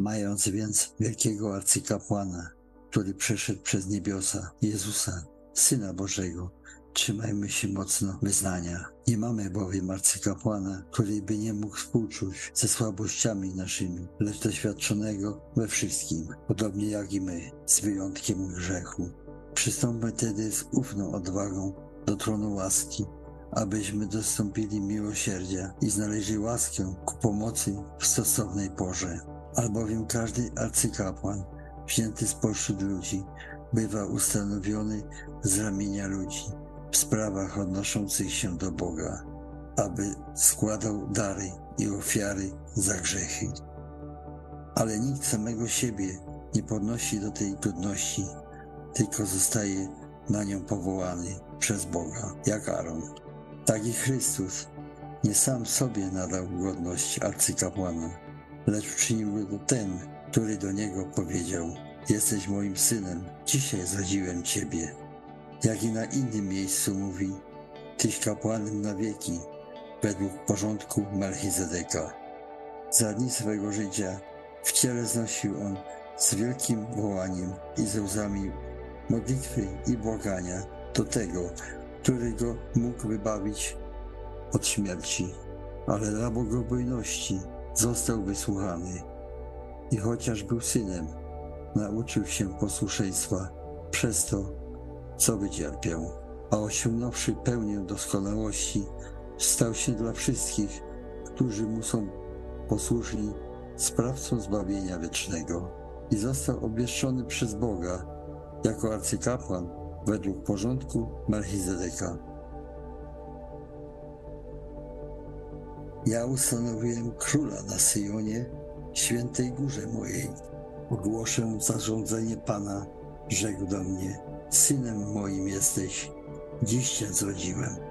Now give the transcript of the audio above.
Mając więc wielkiego arcykapłana, który przeszedł przez niebiosa, Jezusa, Syna Bożego, trzymajmy się mocno wyznania. Nie mamy bowiem arcykapłana, który by nie mógł współczuć ze słabościami naszymi, lecz doświadczonego we wszystkim, podobnie jak i my, z wyjątkiem grzechu. Przystąpmy tedy z ufną odwagą do tronu łaski, abyśmy dostąpili miłosierdzia i znaleźli łaskę ku pomocy w stosownej porze. Albowiem każdy arcykapłan, wzięty spośród ludzi, bywa ustanowiony z ramienia ludzi w sprawach odnoszących się do Boga, aby składał dary i ofiary za grzechy. Ale nikt samego siebie nie podnosi do tej godności, tylko zostaje na nią powołany przez Boga, jak Aaron. Tak i Chrystus nie sam sobie nadał godność arcykapłana, lecz uczynił go ten, który do niego powiedział: Jesteś moim synem, dzisiaj zradziłem ciebie. Jak i na innym miejscu mówi: Tyś kapłanem na wieki, według porządku Melchizedeka. Za dni swego życia w ciele znosił on z wielkim wołaniem i ze łzami modlitwy i błagania do tego, który go mógł wybawić od śmierci, ale dla bogobojności został wysłuchany. I chociaż był synem, nauczył się posłuszeństwa przez to, co wycierpiał, a osiągnąwszy pełnię doskonałości, stał się dla wszystkich, którzy mu są posłuszni, sprawcą zbawienia wiecznego i został obwieszczony przez Boga jako arcykapłan według porządku Melchizedeka. Ja ustanowiłem króla na Syjonie, świętej górze mojej. Ogłoszę zarządzenie Pana, rzekł do mnie, synem moim jesteś, dziś cię zrodziłem.